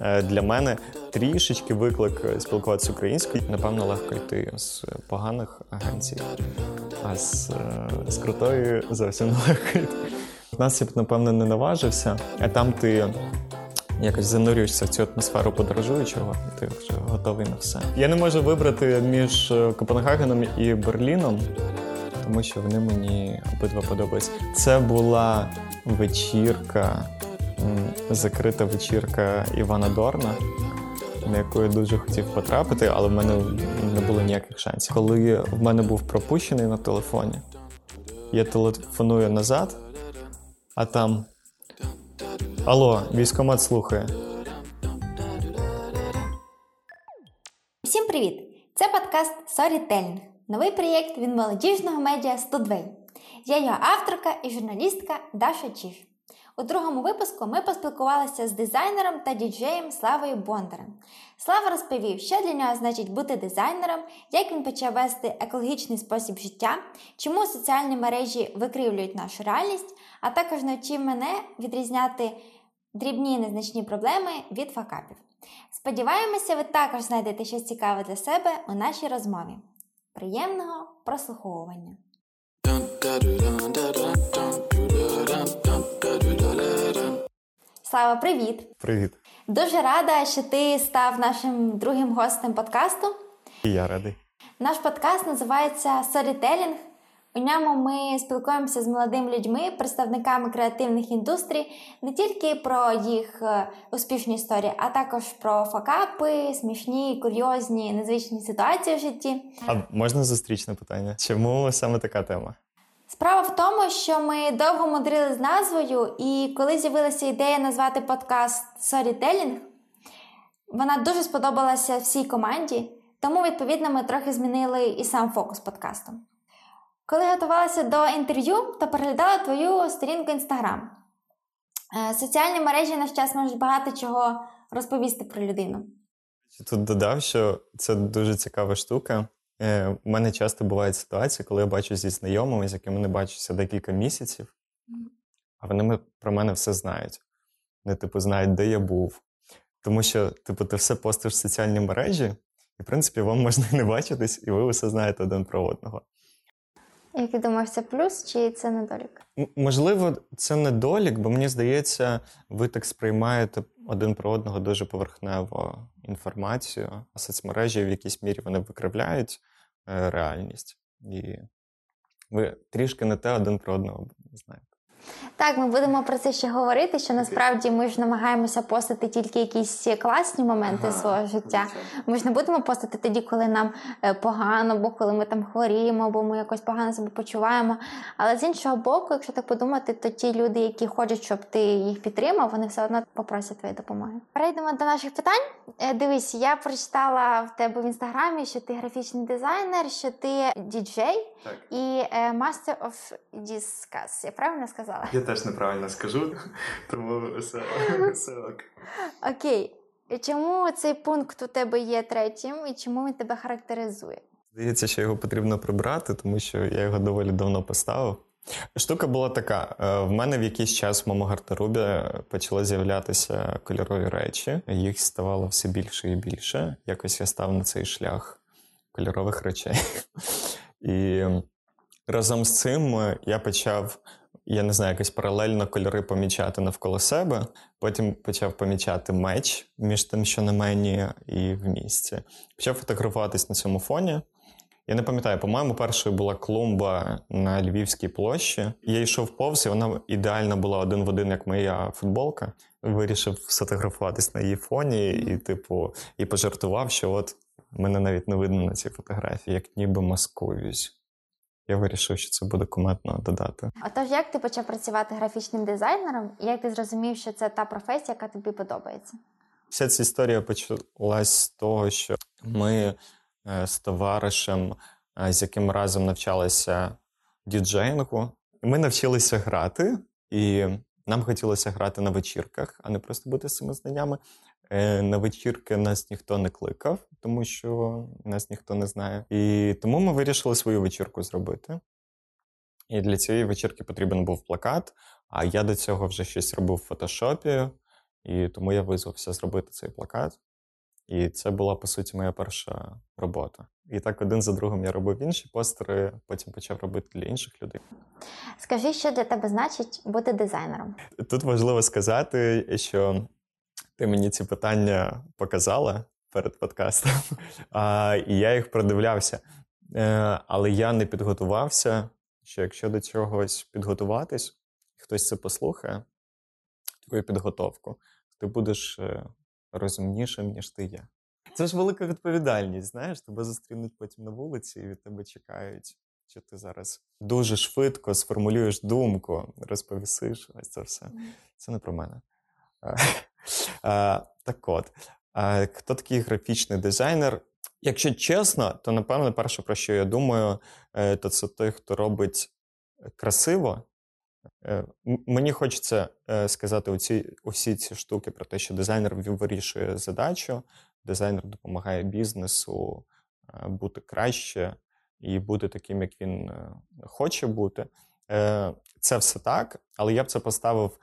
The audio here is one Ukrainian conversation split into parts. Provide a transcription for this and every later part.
е, для мене трішечки виклик е, спілкуватися українською. Напевно, легко йти з поганих агенцій, а з, е, з крутої зовсім не легко йти. В нас я б, напевно, не наважився, а там ти якось занурюєшся в цю атмосферу подорожуючого, і ти вже готовий на все. Я не можу вибрати між Копенгагеном і Берліном, тому що вони мені обидва подобаються. Це була вечірка, закрита вечірка Івана Дорна, на яку я дуже хотів потрапити, але в мене не було ніяких шансів. Коли в мене був пропущений на телефоні, я телефоную назад, а там. Алло, військомат слухає. Всім привіт! Це подкаст Storytelling, новий проєкт від молодіжного медіа Студвей. Я його авторка і журналістка Даша Чіш. У другому випуску ми поспілкувалися з дизайнером та діджеєм Славою Бондарем. Слава розповів, що для нього значить бути дизайнером, як він почав вести екологічний спосіб життя, чому соціальні мережі викривлюють нашу реальність, а також навчив мене відрізняти дрібні незначні проблеми від факапів. Сподіваємося, ви також знайдете щось цікаве для себе у нашій розмові. Приємного прослуховування! Слава, привіт! Привіт. Дуже рада, що ти став нашим другим гостем подкасту. І я радий. Наш подкаст називається Storytelling. У ньому ми спілкуємося з молодими людьми, представниками креативних індустрій, не тільки про їх е, успішні історії, а також про факапи, смішні, курйозні, незвичні ситуації в житті. А можна зустрічне питання? Чому саме така тема? Справа в тому, що ми довго мудрили з назвою, і коли з'явилася ідея назвати подкаст Storytelling, вона дуже сподобалася всій команді, тому, відповідно, ми трохи змінили і сам фокус подкасту. Коли готувалася до інтерв'ю, то переглядала твою сторінку Інстаграм. Е, Соціальні мережі наш час можуть багато чого розповісти про людину. Тут додав, що це дуже цікава штука. Е, У мене часто бувають ситуації, коли я бачу зі знайомими, з якими не бачуся декілька місяців, а вони про мене все знають. Вони, типу, знають, де я був. Тому що, типу, ти все постиш в соціальні мережі, і, в принципі, вам можна не бачитись, і ви все знаєте один про одного. Як ти думаєш, це плюс чи це недолік? Можливо, це недолік, бо мені здається, ви так сприймаєте один про одного дуже поверхнево інформацію, а соцмережі в якійсь мірі вони викривляють е, реальність. І ви трішки не те один про одного знаєте. Так, ми будемо про це ще говорити, що насправді ми ж намагаємося постати тільки якісь класні моменти свого життя. Ми ж не будемо постати тоді, коли нам е, погано, або коли ми там хворіємо, або ми якось погано себе почуваємо. Але з іншого боку, якщо так подумати, то ті люди, які хочуть, щоб ти їх підтримав, вони все одно попросять твоєї допомоги. Перейдемо до наших питань. Е, Дивись, я прочитала в тебе в інстаграмі, що ти графічний дизайнер, що ти діджей Так. і Master of Discuss. Я правильно сказала? Я теж неправильно скажу, тому все, все ок. Окей. Чому цей пункт у тебе є третім і чому він тебе характеризує? Здається, що його потрібно прибрати, тому що я його доволі давно поставив. Штука була така: е, в мене в якийсь час в моєму гардеробі почали з'являтися кольорові речі. Їх ставало все більше і більше. Якось я став на цей шлях кольорових речей. І разом з цим я почав, я не знаю, якось паралельно кольори помічати навколо себе. Потім почав помічати меч між тим, що на мені, і в місці. Почав фотографуватись на цьому фоні. Я не пам'ятаю, по-моєму, першою була клумба на Львівській площі. Я йшов повз, і вона ідеально була один в один, як моя футболка. Вирішив сфотографуватись на її фоні, і, типу, і пожартував, що от мене навіть не видно на цій фотографії, як ніби маскуюсь. Я вирішив, що це буде куметно додати. Отож, як ти почав працювати графічним дизайнером, і як ти зрозумів, що це та професія, яка тобі подобається? Вся ця історія почалась з того, що ми е, з товаришем, е, з яким разом навчалися діджеїнгу, ми навчилися грати, і нам хотілося грати на вечірках, а не просто бути з цими знаннями. Е, На вечірки нас ніхто не кликав, тому що нас ніхто не знає. І тому ми вирішили свою вечірку зробити. І для цієї вечірки потрібен був плакат. А я до цього вже щось робив в фотошопі. І тому я визвався зробити цей плакат. І це була, по суті, моя перша робота. І так один за другим я робив інші постери, потім почав робити для інших людей. Скажи, що для тебе значить бути дизайнером? Тут важливо сказати, що ти мені ці питання показала перед подкастом, а, і я їх продивлявся. Е, але я не підготувався, що якщо до чогось підготуватись, хтось це послухає, таку підготовку, ти будеш е, розумнішим, ніж ти є. Це ж велика відповідальність, знаєш, тебе зустрінуть потім на вулиці і від тебе чекають, що ти зараз дуже швидко сформулюєш думку, розповісиш ось це все. Це не про мене. Так от, а, хто такий графічний дизайнер? Якщо чесно, то напевно, перше, про що я думаю, е, то це той, хто робить красиво. Е, мені хочеться е, сказати оці, усі ці штуки про те, що дизайнер вирішує задачу, дизайнер допомагає бізнесу бути краще і бути таким, як він хоче бути. Це все так, але я б це поставив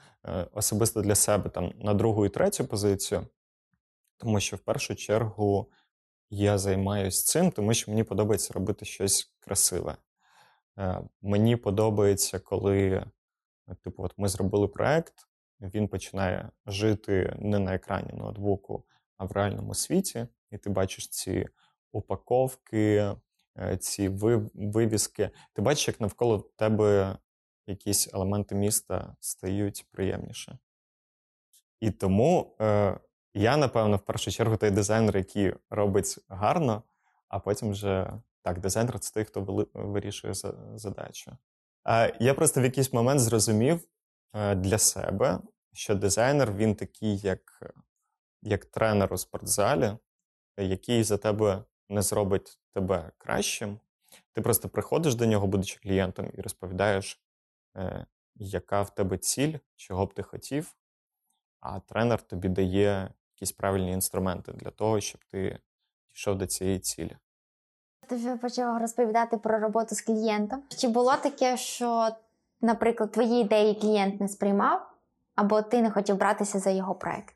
особисто для себе там на другу і третю позицію, тому що в першу чергу я займаюся цим, тому що мені подобається робити щось красиве. Е, мені подобається, коли типу, от ми зробили проект, він починає жити не на екрані ноутбуку, а в реальному світі, і ти бачиш ці упаковки, е, ці вивіски. Ти бачиш, як навколо тебе якісь елементи міста стають приємніше. І тому е, я, напевно, в першу чергу той дизайнер, який робить гарно, а потім вже так, дизайнер це той, хто вирішує задачу. Я просто в якийсь момент зрозумів е, для себе, що дизайнер він такий, як як тренер у спортзалі, який за тебе не зробить тебе кращим. Ти просто приходиш до нього, будучи клієнтом, і розповідаєш, е, яка в тебе ціль, чого б ти хотів, а тренер тобі дає якісь правильні інструменти для того, щоб ти дійшов до цієї цілі. Ти вже почав розповідати про роботу з клієнтом. Чи було таке, що, наприклад, твої ідеї клієнт не сприймав, або ти не хотів братися за його проект?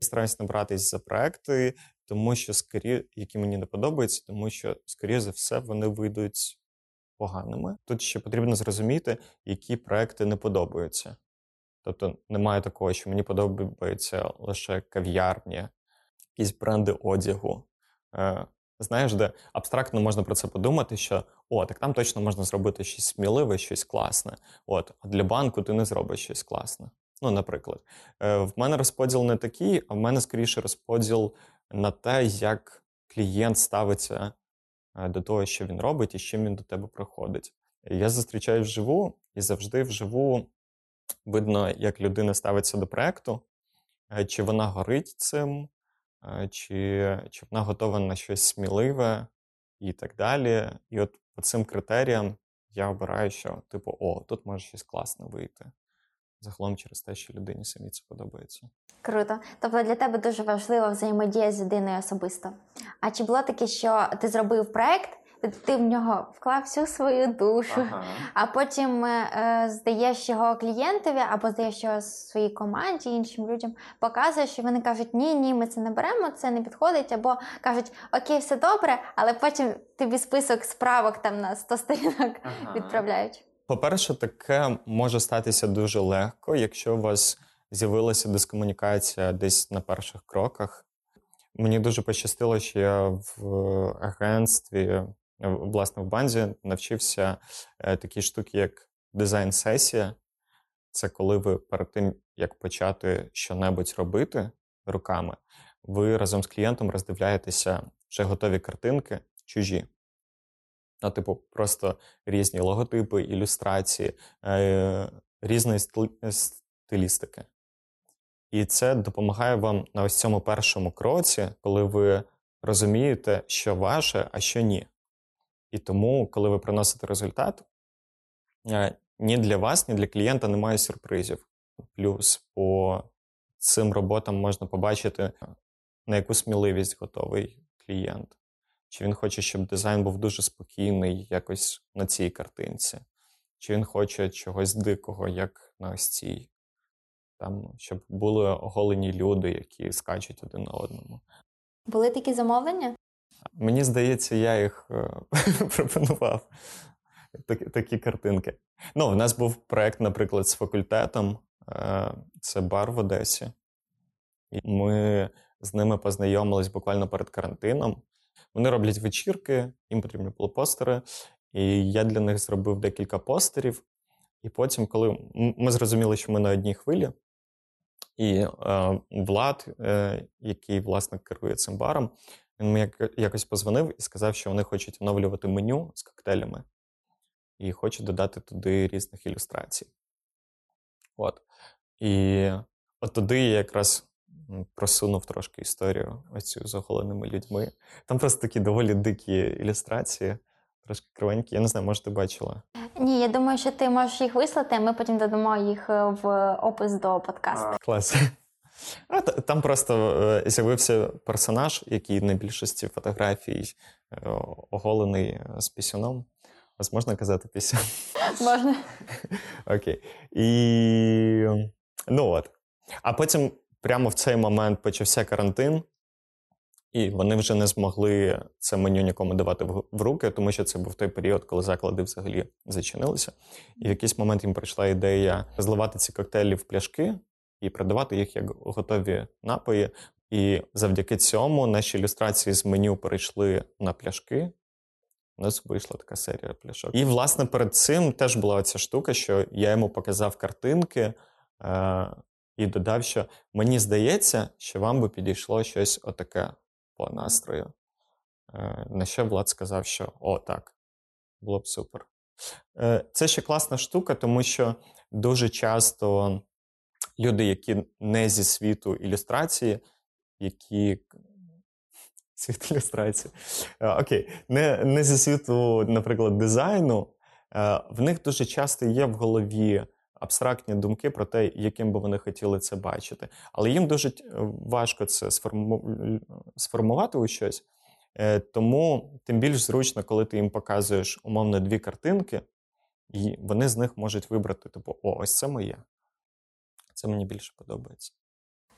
Стараюсь не братись за проекти, тому що скорі, які мені не подобаються, тому що, скоріше за все, вони вийдуть поганими. Тут ще потрібно зрозуміти, які проекти не подобаються. Тобто немає такого, що мені подобаються лише кав'ярні, якісь бренди одягу. Е, Знаєш, де абстрактно можна про це подумати, що о, так там точно можна зробити щось сміливе, щось класне. От, а для банку ти не зробиш щось класне. Ну, наприклад, е, в мене розподіл не такий, а в мене скоріше розподіл на те, як клієнт ставиться е, до того, що він робить, і з чим він до тебе приходить. Я зустрічаю вживу і завжди вживу видно, як людина ставиться до проекту, е, чи вона горить цим, е, чи чи вона готова на щось сміливе і так далі. І от по цим критеріям я обираю, що, типу, о, тут може щось класне вийти. Загалом через те, що людині самі це подобається. Круто. Тобто для тебе дуже важлива взаємодія з людиною особисто. А чи було таке, що ти зробив проект, ти в нього вклав всю свою душу, ага. а потім е, е, здаєш його клієнтові або здаєш його своїй команді, іншим людям, показуєш, що вони кажуть, ні, ні, ми це не беремо, це не підходить, або кажуть, окей, все добре, але потім тобі список справок там на 100 сторінок ага. відправляють. По-перше, таке може статися дуже легко, якщо у вас з'явилася дискомунікація десь на перших кроках. Мені дуже пощастило, що я в агентстві власне в банзі навчився е, такі штуки, як дизайн-сесія. Це коли ви перед тим, як почати що-небудь робити руками, ви разом з клієнтом роздивляєтеся вже готові картинки чужі. Ну, типу, просто різні логотипи, ілюстрації, е, різної стилістики. І це допомагає вам на ось цьому першому кроці, коли ви розумієте, що ваше, а що ні. І тому, коли ви приносите результат, е, ні для вас, ні для клієнта немає сюрпризів. Плюс по цим роботам можна побачити, на яку сміливість готовий клієнт. Чи він хоче, щоб дизайн був дуже спокійний, якось на цій картинці, чи він хоче чогось дикого, як на ось цій. там, щоб були оголені люди, які скачуть один на одному. Були такі замовлення? Мені здається, я їх е, пропонував. Такі, картинки. Ну, в нас був проєкт, наприклад, з факультетом. Е, Це бар в Одесі. Ми з ними познайомились буквально перед карантином. Вони роблять вечірки, їм потрібні були постери. І я для них зробив декілька постерів. І потім, коли ми зрозуміли, що ми на одній хвилі, і е, Влад, е, який власне керує цим баром, він мені якось позвонив і сказав, що вони хочуть оновлювати меню з коктейлями і хочуть додати туди різних ілюстрацій. От. І от туди я якраз просунув трошки історію оцю з оголеними людьми. Там просто такі доволі дикі ілюстрації, трошки кривенькі. Я не знаю, може, ти бачила. Ні, я думаю, що ти можеш їх вислати, а ми потім додамо їх е, в опис до подкасту. Клас. А, там просто е, з'явився персонаж, який на більшості фотографій е, оголений е, з пісюном. Вас можна казати пісюн? Можна. Окей. І ну от. А потім прямо в цей момент почався карантин, і вони вже не змогли це меню нікому давати в в руки, тому що це був той період, коли заклади взагалі зачинилися. І в якийсь момент їм прийшла ідея зливати ці коктейлі в пляшки і продавати їх як готові напої. І завдяки цьому наші ілюстрації з меню перейшли на пляшки. У нас вийшла така серія пляшок. І, власне, перед цим теж була оця штука, що я йому показав картинки е- і додав, що мені здається, що вам би підійшло щось отаке по настрою. Е- на що Влад сказав, що о, так, було б супер. Е- це ще класна штука, тому що дуже часто люди, які не зі світу ілюстрації, які світ ілюстрації. Е, Окей, не, не зі світу, наприклад, дизайну. е, В них дуже часто є в голові абстрактні думки про те, яким би вони хотіли це бачити. Але їм дуже важко це сформу- сформувати у щось. Е, Тому тим більш зручно, коли ти їм показуєш умовно дві картинки, і вони з них можуть вибрати: типу, о, ось це моє. Це мені більше подобається.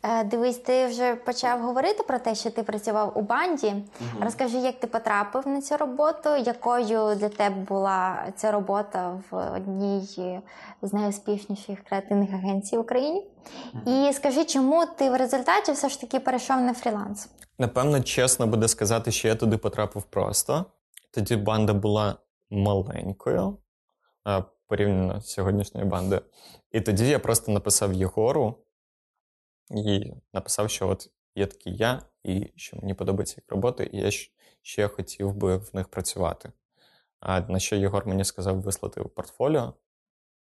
Е, Дивись, ти вже почав говорити про те, що ти працював у банді. Розкажи, як ти потрапив на цю роботу, якою для тебе була ця робота в одній з найуспішніших креативних агенцій в Україні? І скажи, чому ти в результаті все ж таки перейшов на фріланс? Напевно, чесно буде сказати, що я туди потрапив просто. Тоді банда була маленькою порівняно з сьогоднішньою бандою. І тоді я просто написав Єгору і написав, що от є такий я, і що мені подобається їх робота, і я ще хотів би в них працювати. А на що Єгор мені сказав вислати в портфоліо.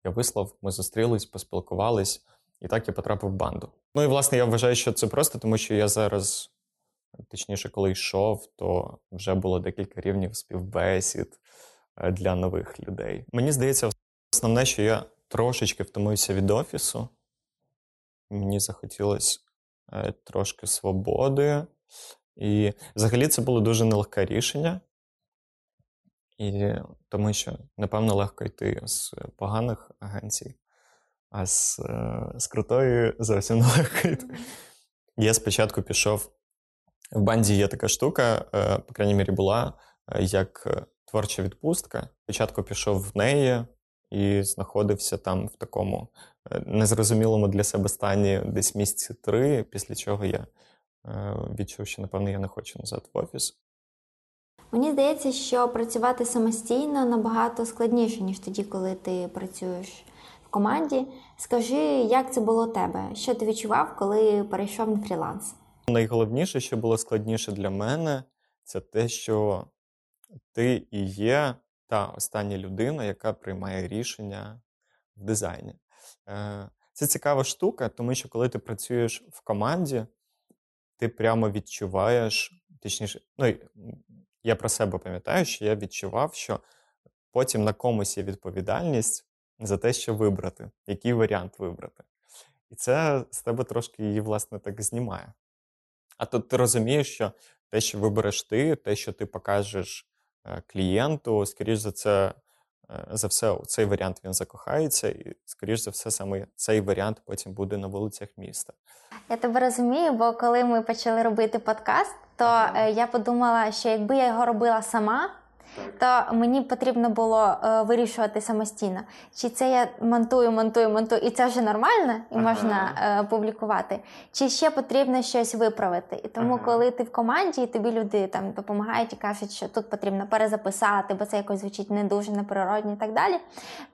Я вислав, ми зустрілись, поспілкувались, і так я потрапив в банду. Ну і власне я вважаю, що це просто, тому що я зараз точніше, коли йшов, то вже було декілька рівнів співбесід е, для нових людей. Мені здається, основне, що я трошечки втомився від офісу. Мені захотілося е, трошки свободи. І взагалі це було дуже нелегке рішення. І тому що, напевно, легко йти з поганих агенцій, а з, е, з крутої зовсім нелегко йти. Я спочатку пішов в банді є така штука, е, по крайній мірі, була як творча відпустка. Спочатку пішов в неї і знаходився там в такому е, незрозумілому для себе стані десь місяці три, після чого я е, відчув, що, напевно, я не хочу назад в офіс. Мені здається, що працювати самостійно набагато складніше, ніж тоді, коли ти працюєш в команді. Скажи, як це було у тебе? Що ти відчував, коли перейшов на фріланс? Найголовніше, що було складніше для мене, це те, що ти і є та остання людина, яка приймає рішення в дизайні. Е, Це цікава штука, тому що коли ти працюєш в команді, ти прямо відчуваєш, точніше, ну я про себе пам'ятаю, що я відчував, що потім на комусь є відповідальність за те, що вибрати, який варіант вибрати. І це з тебе трошки її, власне, так знімає. А тут ти розумієш, що те, що вибереш ти, те, що ти покажеш клієнту, скоріш за це, е, за все, у цей варіант він закохається, і, скоріш за все, саме цей варіант потім буде на вулицях міста. Я тебе розумію, бо коли ми почали робити подкаст, то е, я подумала, що якби я його робила сама, то мені потрібно було е, вирішувати самостійно. Чи це я монтую, монтую, монтую, і це вже нормально, і Ага. можна е, публікувати, чи ще потрібно щось виправити. І тому, Ага. коли ти в команді, і тобі люди там допомагають і кажуть, що тут потрібно перезаписати, бо це якось звучить не дуже неприродно і так далі,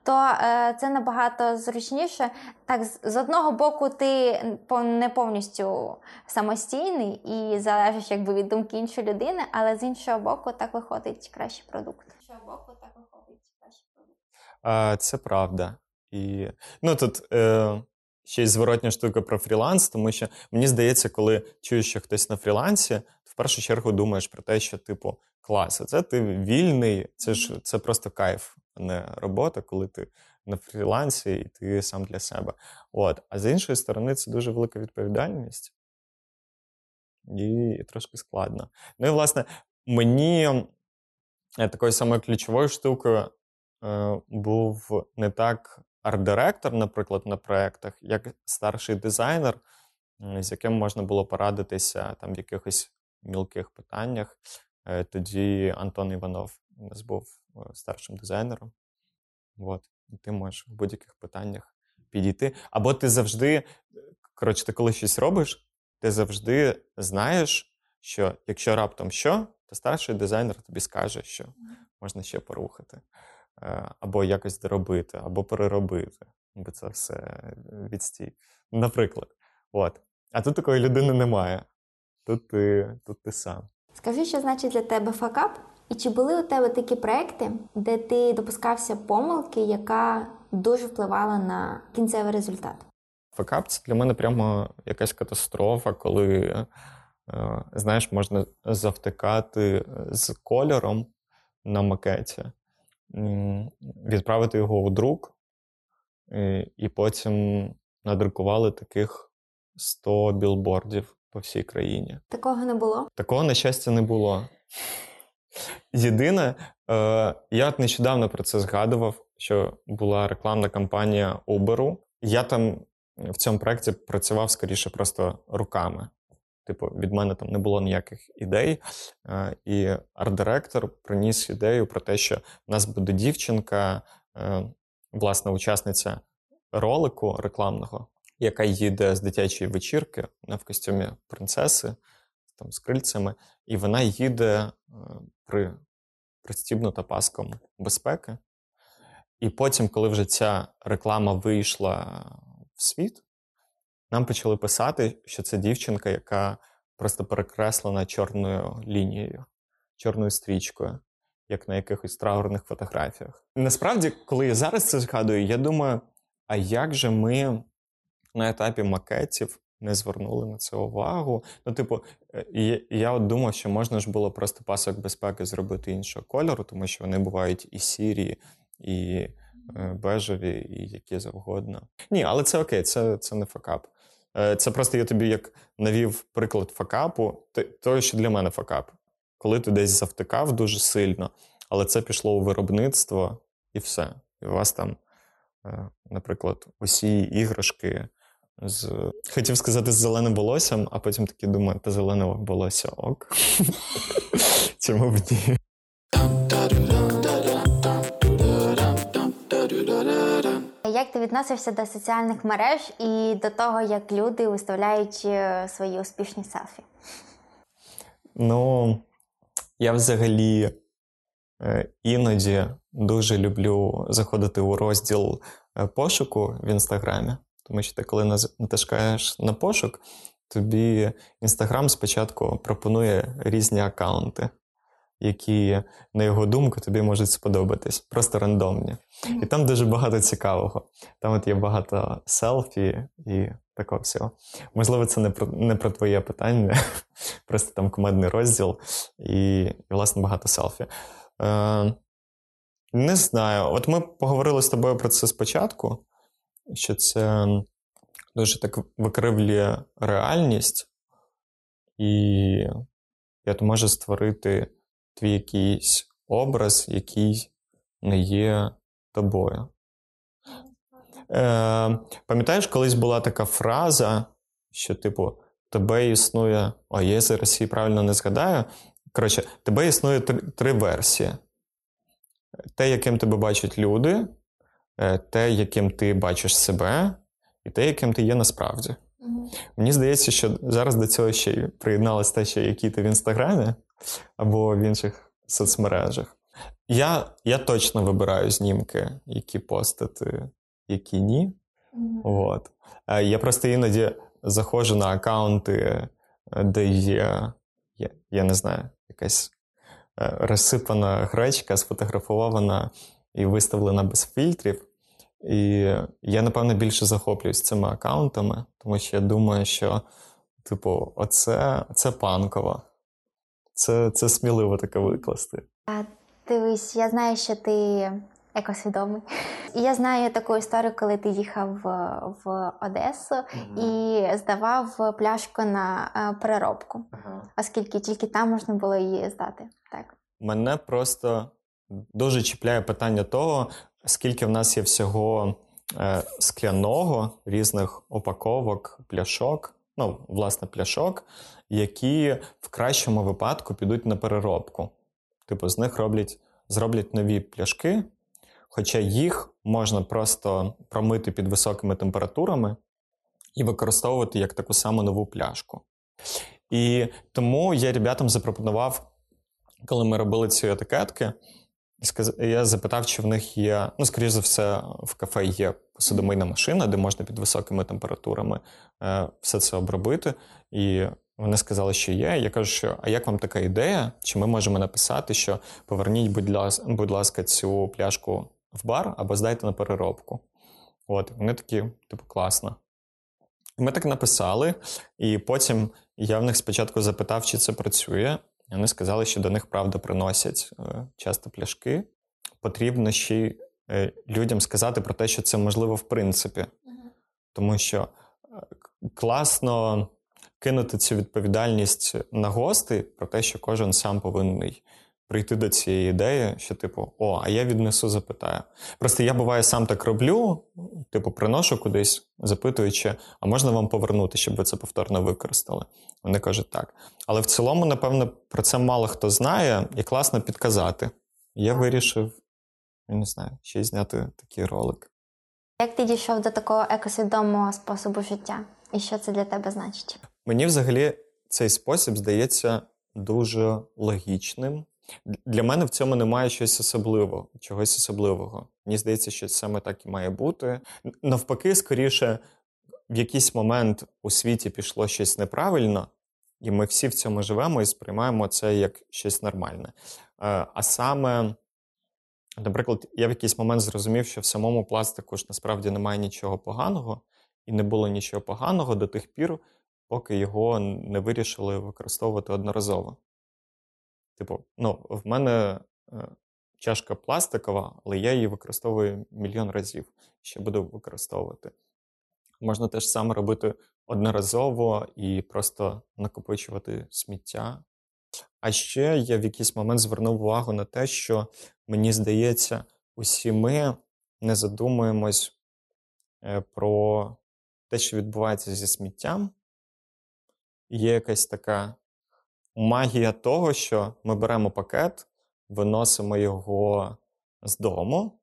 то е, це набагато зручніше. Так, з- одного боку, ти не повністю самостійний і залежиш якби від думки іншої людини, але з іншого боку, так виходить кращий продукт. З іншого боку, так виходить кращий продукт. А, це правда. І ну тут е, ще й зворотня штука про фріланс, тому що мені здається, коли чуєш, що хтось на фрілансі, то в першу чергу думаєш про те, що типу клас, це ти вільний, це ж це просто кайф, а не робота, коли ти на фрілансі і ти сам для себе. От. А з іншої сторони, це дуже велика відповідальність і трошки складно. Ну і власне, мені е, такою самою ключовою штукою е, був не так арт-директор, наприклад, на проєктах, як старший дизайнер, з яким можна було порадитися там в якихось мілких питаннях. Е, Тоді Антон Іванов у нас був е, старшим дизайнером. От. Ти можеш в будь-яких питаннях підійти. Або ти завжди, коротше, ти коли щось робиш, ти завжди знаєш, що якщо раптом що, то старший дизайнер тобі скаже, що можна ще порухати, Е, або якось доробити, або переробити, бо це все е, відстій. Наприклад. От. А тут такої людини немає. Тут ти, тут ти сам. Скажи, що значить для тебе факап? І чи були у тебе такі проекти, де ти допускався помилки, яка дуже впливала на кінцевий результат? Факап це для мене прямо якась катастрофа, коли, е, знаєш, можна завтикати з кольором на макеті, відправити його у друк, е, і потім надрукували таких 100 білбордів по всій країні. Такого не було. Такого, на щастя, не було. Єдине, е, я нещодавно про це згадував, що була рекламна кампанія Uber. Я там в цьому проєкті працював скоріше просто руками. Типу, від мене там не було ніяких ідей. Е, і арт-директор приніс ідею про те, що в нас буде дівчинка, е, власне, учасниця ролику рекламного, яка їде з дитячої вечірки в костюмі принцеси там, з крильцями, і вона їде е, при пристібнута паском безпеки. І потім, коли вже ця реклама вийшла в світ, нам почали писати, що це дівчинка, яка просто перекреслена чорною лінією, чорною стрічкою, як на якихось траурних фотографіях. Насправді, коли я зараз це згадую, я думаю, а як же ми на етапі макетів не звернули на це увагу? Ну, типу, е, я от думав, що можна ж було просто пасок безпеки зробити іншого кольору, тому що вони бувають і сірі, і е, бежеві, і які завгодно. Ні, але це окей, це, це не факап. Е, Це просто я тобі як навів приклад факапу, того, що для мене факап. Коли ти десь завтикав дуже сильно, але це пішло у виробництво і все. І у вас там, наприклад, усі іграшки з. Хотів сказати з зеленим волоссям, а потім таки думаю, та зелене волосся ок. Чому б ні? Як ти відносився до соціальних мереж і до того, як люди виставляють е, свої успішні селфі? Ну, я взагалі е, іноді дуже люблю заходити у розділ е, пошуку в інстаграмі, тому що ти, коли натискаєш на пошук, тобі інстаграм спочатку пропонує різні аккаунти, які, на його думку, тобі можуть сподобатись, просто рандомні. І там дуже багато цікавого. Там от є багато селфі і такого всього. Можливо, це не про, не про твоє питання, просто там командний розділ і, і власне, багато селфі. Е, не знаю. От ми поговорили з тобою про це спочатку, що це дуже так викривлює реальність, і от може створити твій якийсь образ, який не є тобою. Е, Пам'ятаєш, колись була така фраза, що, типу, тебе існує. О, я зараз її правильно не згадаю. Коротше, тебе існує три, три версії: те, яким тебе бачать люди, те, яким ти бачиш себе, і те, яким ти є насправді. Мені здається, що зараз до цього ще й приєдналось те, що який ти в інстаграмі або в інших соцмережах. Я я точно вибираю знімки, які постати, які ні. От. Е, Я просто іноді заходжу на аккаунти, е, де є, я, я не знаю, якась е, розсипана гречка, сфотографована і виставлена без фільтрів. І я, напевно, більше захоплююсь цими аккаунтами, тому що я думаю, що, типу, оце це панково. Це це сміливо таке викласти. А, Дивись, я знаю, що ти екосвідомий. І я знаю таку історію, коли ти їхав в, в Одесу mm-hmm. і здавав пляшку на е, переробку, uh-huh. оскільки тільки там можна було її здати. Так. Мене просто дуже чіпляє питання того, скільки в нас є всього е, скляного, різних упаковок, пляшок, ну, власне, пляшок, які в кращому випадку підуть на переробку. Типу, з них роблять, зроблять нові пляшки, хоча їх можна просто промити під високими температурами і використовувати як таку саму нову пляшку. І тому я ребятам запропонував, коли ми робили ці етикетки, я запитав, чи в них є, ну, скоріш за все, в кафе є посудомийна машина, де можна під високими температурами е, все це обробити. І вони сказали, що є. Я кажу, що а як вам така ідея? Чи ми можемо написати, що поверніть, будь ласка, будь ласка, цю пляшку в бар або здайте на переробку? От, вони такі, типу, класно. Ми так написали, і потім я в них спочатку запитав, чи це працює. Вони сказали, що до них правда приносять е, часто пляшки. Потрібно ще е, людям сказати про те, що це можливо в принципі. Тому що е, класно кинути цю відповідальність на гости про те, що кожен сам повинний прийти до цієї ідеї, що, типу, о, а я віднесу, запитаю. Просто я буває сам так роблю, типу, приношу кудись, запитуючи, а можна вам повернути, щоб ви це повторно використали? Вони кажуть так. Але в цілому, напевно, про це мало хто знає, і класно підказати. Я вирішив, я не знаю, ще й зняти такий ролик. Як ти дійшов до такого екосвідомого способу життя? І що це для тебе значить? Мені взагалі цей спосіб здається дуже логічним. Для мене в цьому немає щось особливого, чогось особливого. Мені здається, що саме так і має бути. Навпаки, скоріше, в якийсь момент у світі пішло щось неправильно, і ми всі в цьому живемо і сприймаємо це як щось нормальне. Е, а саме, наприклад, я в якийсь момент зрозумів, що в самому пластику ж насправді немає нічого поганого, і не було нічого поганого до тих пір, поки його не вирішили використовувати одноразово. Типу, ну, в мене е, чашка пластикова, але я її використовую мільйон разів, ще буду використовувати. Можна теж саме робити одноразово і просто накопичувати сміття. А ще я в якийсь момент звернув увагу на те, що мені здається, усі ми не задумуємось е, про те, що відбувається зі сміттям. Є якась така магія того, що ми беремо пакет, виносимо його з дому,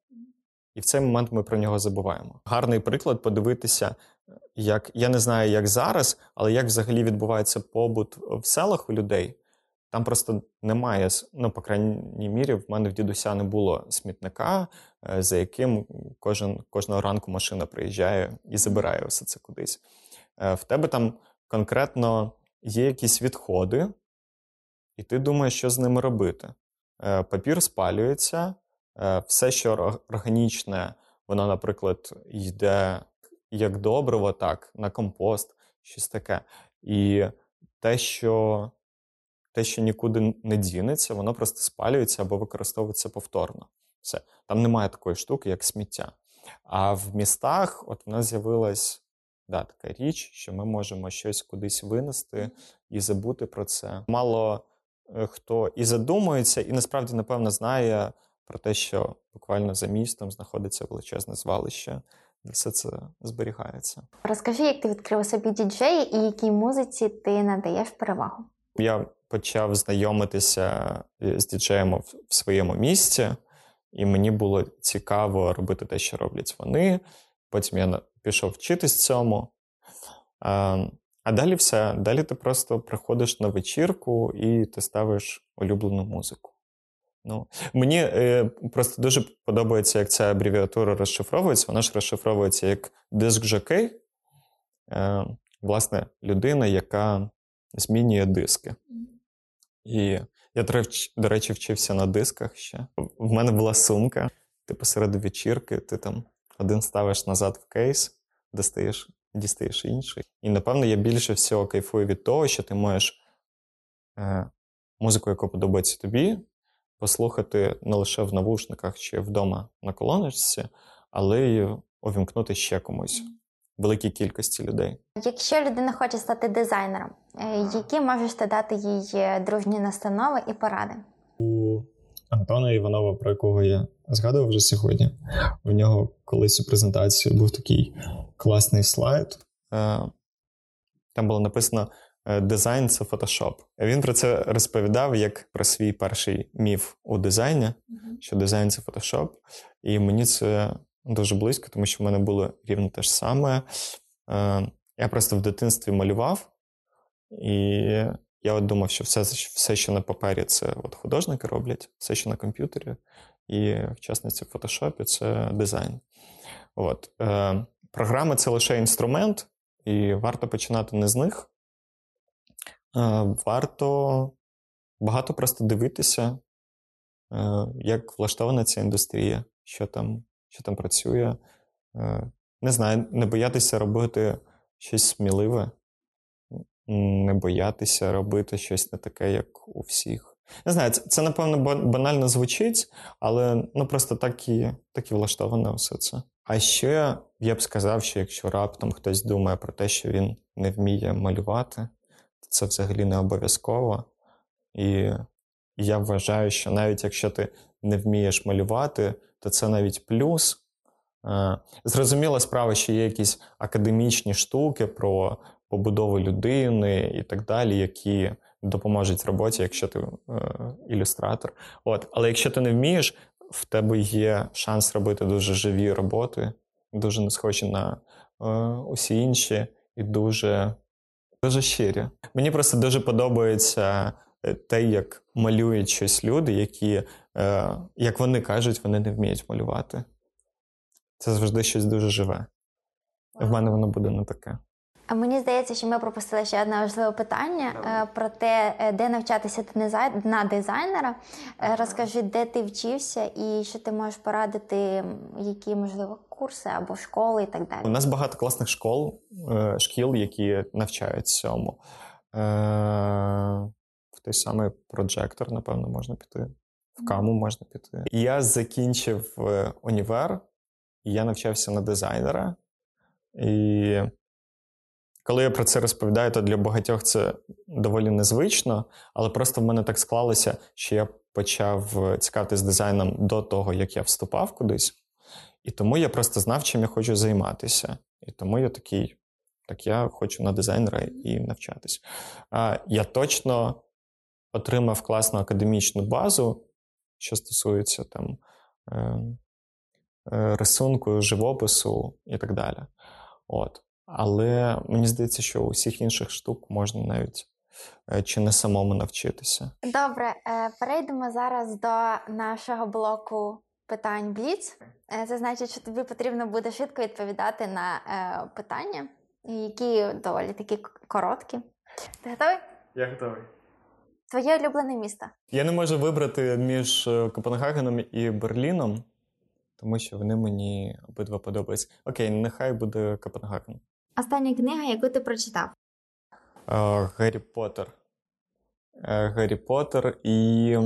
і в цей момент ми про нього забуваємо. Гарний приклад подивитися, як я не знаю, як зараз, але як взагалі відбувається побут в селах у людей. Там просто немає, ну, по крайній мірі, в мене в дідуся не було смітника, е, за яким кожен, кожного ранку машина приїжджає і забирає все це кудись. Е, в тебе там конкретно є якісь відходи, і ти думаєш, що з ними робити. Е, папір спалюється, все, що органічне, воно, наприклад, йде як добриво, так, на компост, щось таке. І те, що те, що нікуди не дінеться, воно просто спалюється або використовується повторно. Все. Там немає такої штуки, як сміття. А в містах от в нас з'явилась да, така річ, що ми можемо щось кудись винести і забути про це. Мало е, хто і задумується, і насправді, напевно, знає про те, що буквально за містом знаходиться величезне звалище, де все це зберігається. Розкажи, як ти відкрив собі діджеї і якій музиці ти надаєш перевагу? Я почав знайомитися е, з діджеями в своєму місті, і мені було цікаво робити те, що роблять вони. Потім я пішов вчитись цьому. А, далі все. Далі ти просто приходиш на вечірку і ти ставиш улюблену музику. Ну, мені е, просто дуже подобається, як ця абревіатура розшифровується. Вона ж розшифровується як диск жокей. Е, власне, людина, яка змінює диски. І я, до речі, вчився на дисках ще. В мене була сумка. Ти посеред вечірки, ти там один ставиш назад в кейс, достаєш, дістаєш інший. І напевно я більше всього кайфую від того, що ти можеш е, музику, яка подобається тобі, послухати не лише в навушниках чи вдома на колоночці, але й увімкнути ще комусь великій кількості людей. Якщо людина хоче стати дизайнером, е, які можеш ти дати їй е, дружні настанови і поради? у Антона Іванова, про якого я згадував вже сьогодні. У нього колись у презентації був такий класний слайд. Е, Там було написано е, дизайн це фотошоп. Він про це розповідав як про свій перший міф у дизайні, що дизайн це фотошоп. І мені це дуже близько, тому що в мене було рівно те ж саме. Е, Я просто в дитинстві малював, і я от думав, що все, все, що на папері, це от художники роблять, все, що на комп'ютері, і в частності в фотошопі, це дизайн. От. Програми це лише інструмент, і варто починати не з них. Е, варто багато просто дивитися, е, як влаштована ця індустрія, що там, що там працює. Е, не знаю, не боятися робити щось сміливе, не боятися робити щось не таке, як у всіх. Не знаю, це напевно банально звучить, але ну просто так і, так і влаштоване все це. А ще я б сказав, що якщо раптом хтось думає про те, що він не вміє малювати, то це взагалі не обов'язково. І я вважаю, що навіть якщо ти не вмієш малювати, то це навіть плюс. Е, Зрозуміла справа, що є якісь академічні штуки про побудову людини і так далі, які допоможуть роботі, якщо ти е, ілюстратор. От. Але якщо ти не вмієш, в тебе є шанс робити дуже живі роботи, дуже не схожі на е, усі інші, і дуже, дуже щирі. Мені просто дуже подобається е, те, як малюють щось люди, які, е, як вони кажуть, вони не вміють малювати. Це завжди щось дуже живе. В мене воно буде не таке. Мені здається, що ми пропустили ще одне важливе питання е, про те, е, де навчатися ти на дизайнера. Е, Розкажи, де ти вчився і що ти можеш порадити, які можливо курси або школи і так далі. У нас багато класних школ, шкіл, які навчають цьому. В той самий прожектор, напевно, можна піти. В каму можна піти. Я закінчив універ, і я навчався на дизайнера. І коли я про це розповідаю, то для багатьох це доволі незвично, але просто в мене так склалося, що я почав е, цікавитись дизайном до того, як я вступав кудись. І тому я просто знав, чим я хочу займатися. І тому я такий, так я хочу на дизайнера і навчатись. А, я точно отримав класну академічну базу, що стосується там е, е, рисунку, живопису і так далі. От. Але мені здається, що у всіх інших штук можна навіть е, чи не самому навчитися. Добре, е, перейдемо зараз до нашого блоку питань Бліц. Е, Це значить, що тобі потрібно буде швидко відповідати на питання, які доволі такі короткі. Ти готовий? Я готовий. Твоє улюблене місто. Я не можу вибрати між Копенгагеном і Берліном, тому що вони мені обидва подобаються. Окей, нехай буде Копенгаген. Остання книга, яку ти прочитав. Е, Гаррі Поттер. Е, Гаррі Поттер і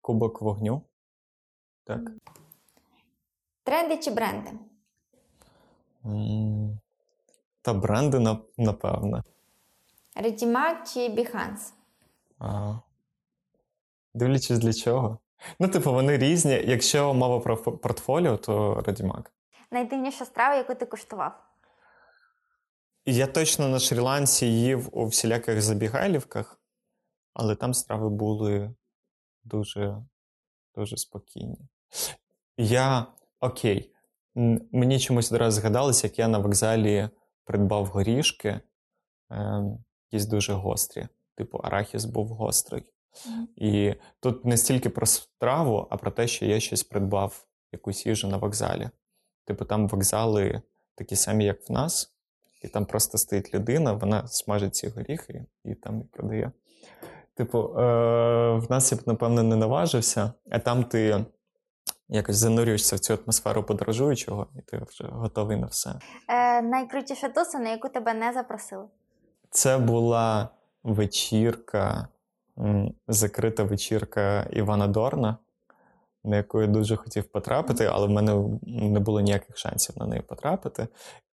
Кубок вогню. Так. Тренди чи бренди? М, Та бренди, нап- напевно. Редімак чи Behance? А, Дивлячись для чого. Ну, типу, вони різні. Якщо мова про портфоліо, то Радімак. Найдивніша страва, яку ти куштував? Я точно на Шрі-Ланці їв у всіляких забігайлівках, але там страви були дуже дуже спокійні. Я окей, мені чомусь одразу згадалося, як я на вокзалі придбав горішки, е, якісь дуже гострі. Типу, арахіс був гострий. І тут не стільки про страву, а про те, що я щось придбав якусь їжу на вокзалі. Типу, там вокзали такі самі, як в нас, і там просто стоїть людина, вона смажить ці горіхи і там продає. Типу, е, в нас я б, напевно, не наважився, а там ти якось занурюєшся в цю атмосферу подорожуючого, і ти вже готовий на все. Е, Найкрутіша туса, на яку тебе не запросили? Це була вечірка, закрита вечірка Івана Дорна, на яку я дуже хотів потрапити, але в мене не було ніяких шансів на неї потрапити.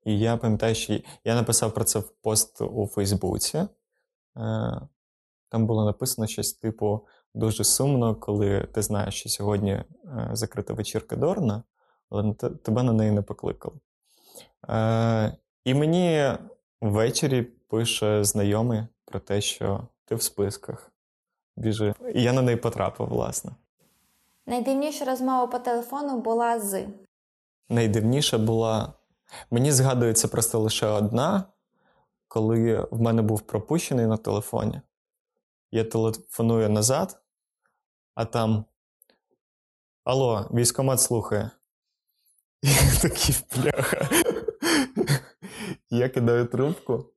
І я пам'ятаю, що я написав про це в пост у Фейсбуці. Е, там було написано щось типу: дуже сумно, коли ти знаєш, що сьогодні е, закрита вечірка Дорна, але тебе на неї не покликали. Е, І мені ввечері пише знайомий про те, що ти в списках. Біжи. І я на неї потрапив, власне. Найдивніша розмова по телефону була з. Найдивніша була. Мені згадується просто лише одна, коли в мене був пропущений на телефоні. Я телефоную назад, а там. Алло, військомат слухає. Я такий бляха. Я кидаю трубку,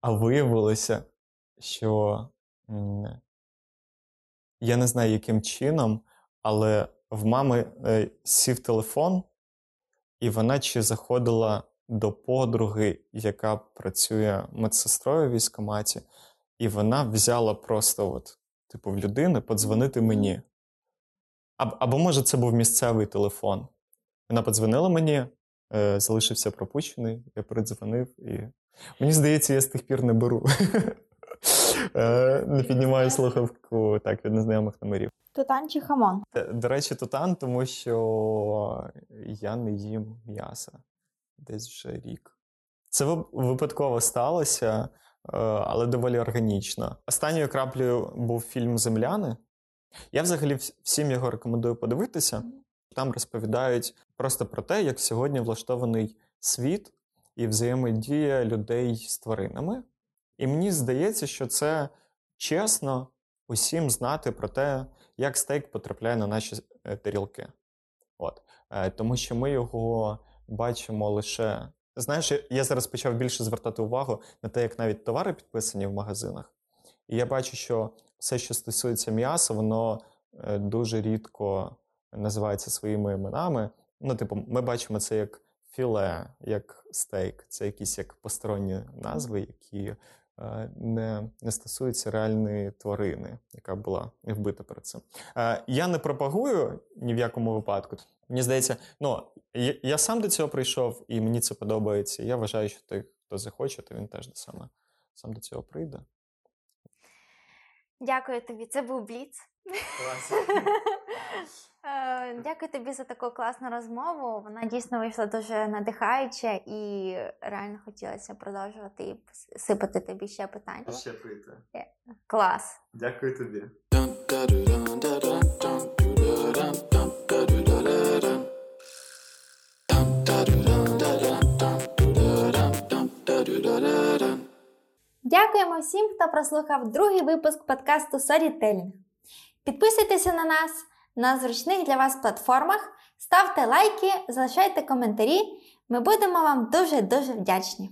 а виявилося, що я не знаю, яким чином, але в мами е, сів телефон, і вона чи заходила до подруги, яка працює медсестрою в військкоматі, і вона взяла просто, от, типу, в людини подзвонити мені. Або, може, це був місцевий телефон. Вона подзвонила мені, е, залишився пропущений, я передзвонив, і мені здається, я з тих пір не беру. Е, не піднімаю слухавку так від незнайомих номерів. Тутан чи хамон? Е, до речі, тутан, тому що я не їм м'яса десь вже рік. Це випадково сталося, е, але доволі органічно. Останньою краплею був фільм Земляни. Я взагалі всім його рекомендую подивитися. Там розповідають просто про те, як сьогодні влаштований світ і взаємодія людей з тваринами. І мені здається, що це чесно усім знати про те, як стейк потрапляє на наші е, тарілки. От. Е, тому що ми його бачимо лише. Знаєш, я зараз почав більше звертати увагу на те, як навіть товари підписані в магазинах. І я бачу, що все, що стосується м'яса, воно е, дуже рідко називається своїми іменами. Ну, типу, ми бачимо це як філе, як стейк, це якісь як посторонні назви, які не не стосується реальної тварини, яка була вбита перед цим. Е, я не пропагую ні в якому випадку. Мені здається, ну я, я сам до цього прийшов, і мені це подобається. Я вважаю, що той, хто захоче, то він теж саме сам до цього прийде. Дякую тобі. Це був Бліц. Е, дякую тобі за таку класну розмову. Вона дійсно вийшла дуже надихаюча і реально хотілося продовжувати і сипати тобі ще питання. Ще прийти. Е, клас. Дякую тобі. Дякуємо всім, хто прослухав другий випуск подкасту Storytelling. Підписуйтеся на нас на зручних для вас платформах, ставте лайки, залишайте коментарі. Ми будемо вам дуже-дуже вдячні.